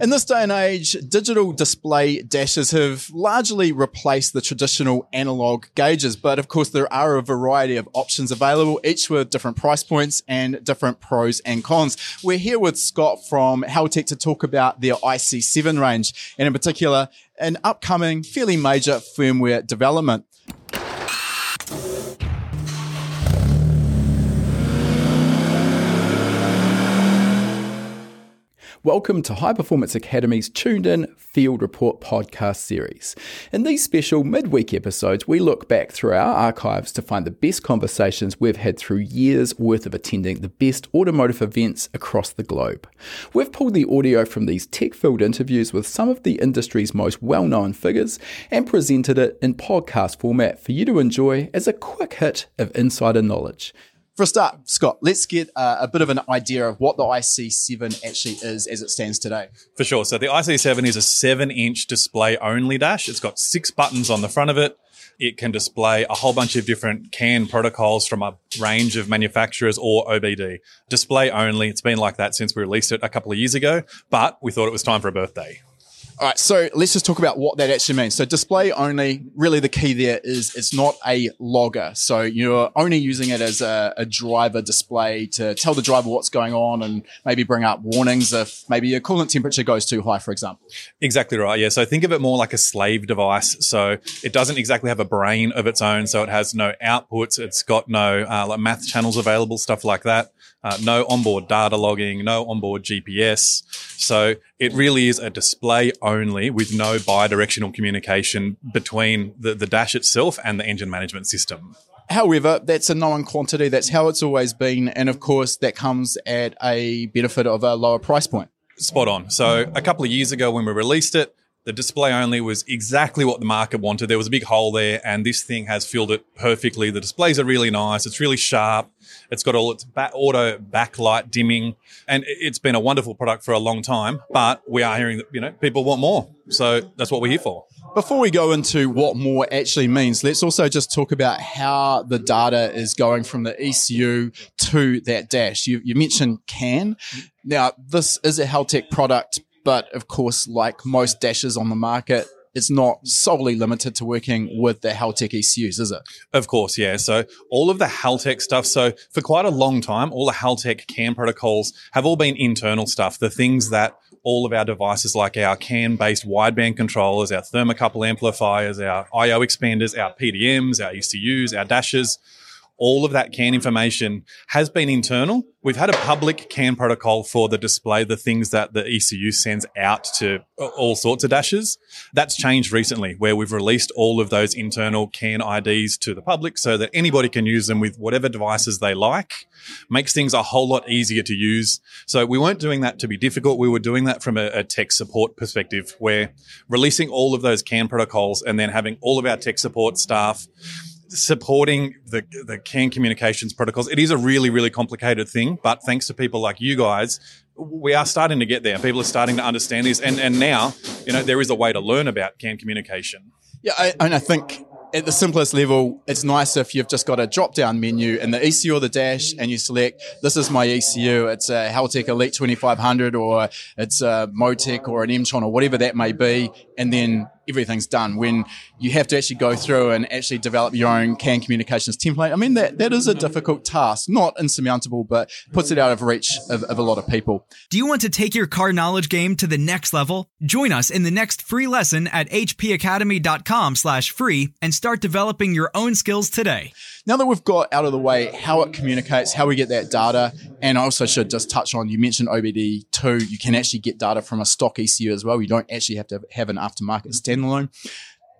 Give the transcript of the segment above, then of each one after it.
In this day and age, digital display dashes have largely replaced the traditional analog gauges, but of course there are a variety of options available, each with different price points and different pros and cons. We're here with Scott from Haltech to talk about their IC7 range, and in particular, an upcoming fairly major firmware development. Welcome to High Performance Academy's Tuned In Field Report podcast series. In these special midweek episodes, we look back through our archives to find the best conversations we've had through years worth of attending the best automotive events across the globe. We've pulled the audio from these tech filled interviews with some of the industry's most well known figures and presented it in podcast format for you to enjoy as a quick hit of insider knowledge. For a start, Scott, let's get uh, a bit of an idea of what the IC7 actually is as it stands today. For sure. So the IC7 is a seven inch display only dash. It's got six buttons on the front of it. It can display a whole bunch of different CAN protocols from a range of manufacturers or OBD. Display only. It's been like that since we released it a couple of years ago, but we thought it was time for a birthday. All right, so let's just talk about what that actually means. So display only, really the key there is it's not a logger. So you're only using it as a, a, driver display to tell the driver what's going on and maybe bring up warnings if maybe your coolant temperature goes too high, for example. Exactly right. Yeah. So think of it more like a slave device. So it doesn't exactly have a brain of its own. So it has no outputs. It's got no uh, like math channels available, stuff like that. Uh, no onboard data logging, no onboard GPS. So it really is a display only with no bi-directional communication between the, the dash itself and the engine management system. However, that's a known quantity. That's how it's always been. And of course, that comes at a benefit of a lower price point. Spot on. So a couple of years ago when we released it, the display only was exactly what the market wanted. There was a big hole there, and this thing has filled it perfectly. The displays are really nice. It's really sharp. It's got all its back, auto backlight dimming, and it's been a wonderful product for a long time. But we are hearing that you know people want more, so that's what we're here for. Before we go into what more actually means, let's also just talk about how the data is going from the ECU to that dash. You, you mentioned CAN. Now, this is a Haltech product but of course, like most dashes on the market, it's not solely limited to working with the Haltech ECUs, is it? Of course, yeah. So all of the Haltech stuff. So for quite a long time, all the Haltech CAN protocols have all been internal stuff. The things that all of our devices, like our CAN-based wideband controllers, our thermocouple amplifiers, our I/O expanders, our PDMs, our ECUs, our dashes, all of that CAN information has been internal. We've had a public CAN protocol for the display, the things that the ECU sends out to all sorts of dashes. That's changed recently where we've released all of those internal CAN IDs to the public so that anybody can use them with whatever devices they like. Makes things a whole lot easier to use. So we weren't doing that to be difficult. We were doing that from a, a tech support perspective where releasing all of those CAN protocols and then having all of our tech support staff supporting the the CAN communications protocols. It is a really really complicated thing, but thanks to people like you guys, we are starting to get there. People are starting to understand this, and and now you know there is a way to learn about CAN communication. Yeah, I, and I think at the simplest level, it's nice if you've just got a drop down menu in the ECU or the dash and you select, this is my ECU. It's a Haltech Elite 2500 or it's a Motec or an Emtron or whatever that may be. And then everything's done. When you have to actually go through and actually develop your own CAN communications template, I mean, that, that is a difficult task, not insurmountable, but puts it out of reach of, of a lot of people. Do you want to take your car knowledge game to the next level? Join us in the next free lesson at hpacademy.com slash free and start developing your own skills today. Now that we've got out of the way how it communicates, how we get that data, and I also should just touch on, you mentioned OBD2, you can actually get data from a stock ECU as well. You don't actually have to have an aftermarket standalone.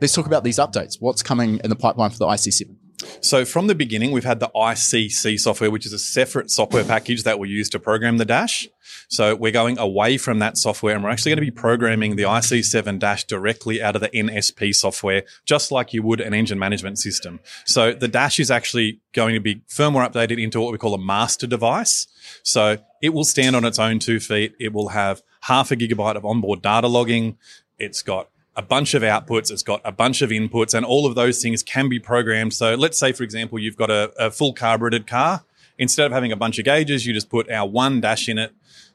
Let's talk about these updates. What's coming in the pipeline for the IC7? So from the beginning, we've had the ICC software, which is a separate software package that we use to program the dash. So we're going away from that software and we're actually going to be programming the IC7 dash directly out of the NSP software, just like you would an engine management system. So the dash is actually going to be firmware updated into what we call a master device. So it will stand on its own two feet. It will have half a gigabyte of onboard data logging. It's got a bunch of outputs, it's got a bunch of inputs, and all of those things can be programmed. So let's say, for example, you've got a, a full carbureted car. Instead of having a bunch of gauges, you just put our one dash in it.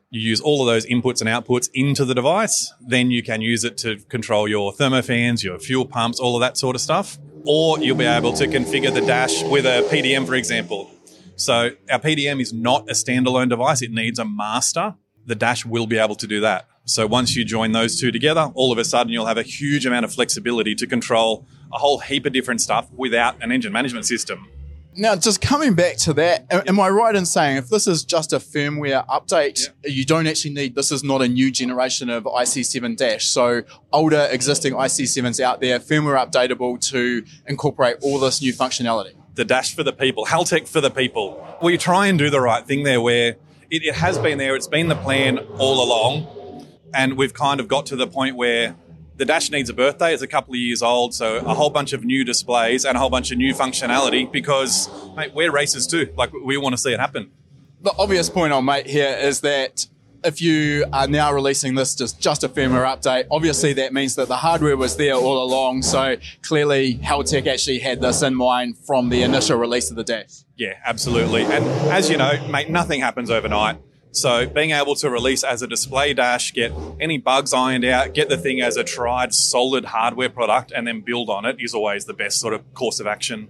you use all of those inputs and outputs into the device. Then you can use it to control your thermofans, your fuel pumps, all of that sort of stuff. Or you'll be able to configure the dash with a PDM, for example. So our PDM is not a standalone device. It needs a master. The dash will be able to do that. So once you join those two together, all of a sudden you'll have a huge amount of flexibility to control a whole heap of different stuff without an engine management system. Now, just coming back to that, am I right in saying if this is just a firmware update, yeah. you don't actually need this is not a new generation of IC7 Dash. So older existing IC7s out there, firmware updatable to incorporate all this new functionality. The Dash for the people, Haltech for the people. We try and do the right thing there where it, it has been there, it's been the plan all along, and we've kind of got to the point where the Dash needs a birthday. It's a couple of years old, so a whole bunch of new displays and a whole bunch of new functionality because, mate, we're racers too. Like, we want to see it happen. The obvious point I'll make here is that if you are now releasing this just just a firmware update, obviously that means that the hardware was there all along. So clearly, Haltech actually had this in mind from the initial release of the Dash. Yeah, absolutely. And as you know, mate, nothing happens overnight. So being able to release as a display dash, get any bugs ironed out, get the thing as a tried solid hardware product, and then build on it is always the best sort of course of action.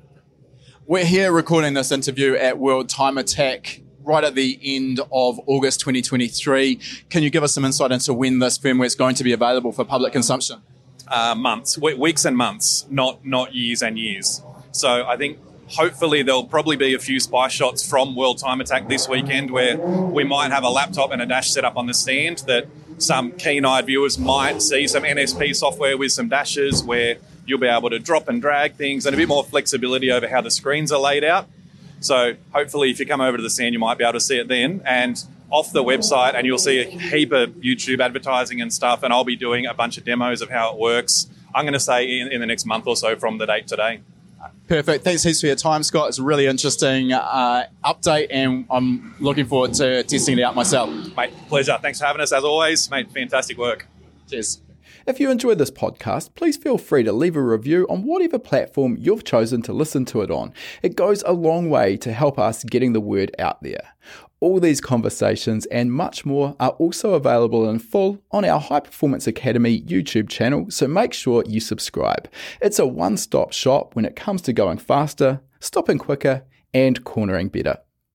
We're here recording this interview at World Time Attack right at the end of August 2023. Can you give us some insight into when this firmware is going to be available for public consumption? Uh, months, weeks and months, not not years and years. So I think hopefully there'll probably be a few spy shots from World Time Attack this weekend where we might have a laptop and a dash set up on the stand that some keen-eyed viewers might see some NSP software with some dashes where you'll be able to drop and drag things and a bit more flexibility over how the screens are laid out. So hopefully if you come over to the stand you might be able to see it then and off the website and you'll see a heap of YouTube advertising and stuff and I'll be doing a bunch of demos of how it works. I'm going to say in, in the next month or so from the date today. Perfect. Thanks heaps for your time, Scott. It's a really interesting uh, update, and I'm looking forward to testing it out myself. Mate, pleasure. Thanks for having us as always. Mate, fantastic work. Cheers. If you enjoyed this podcast, please feel free to leave a review on whatever platform you've chosen to listen to it on. It goes a long way to help us getting the word out there. All these conversations and much more are also available in full on our High Performance Academy YouTube channel, so make sure you subscribe. It's a one stop shop when it comes to going faster, stopping quicker, and cornering better.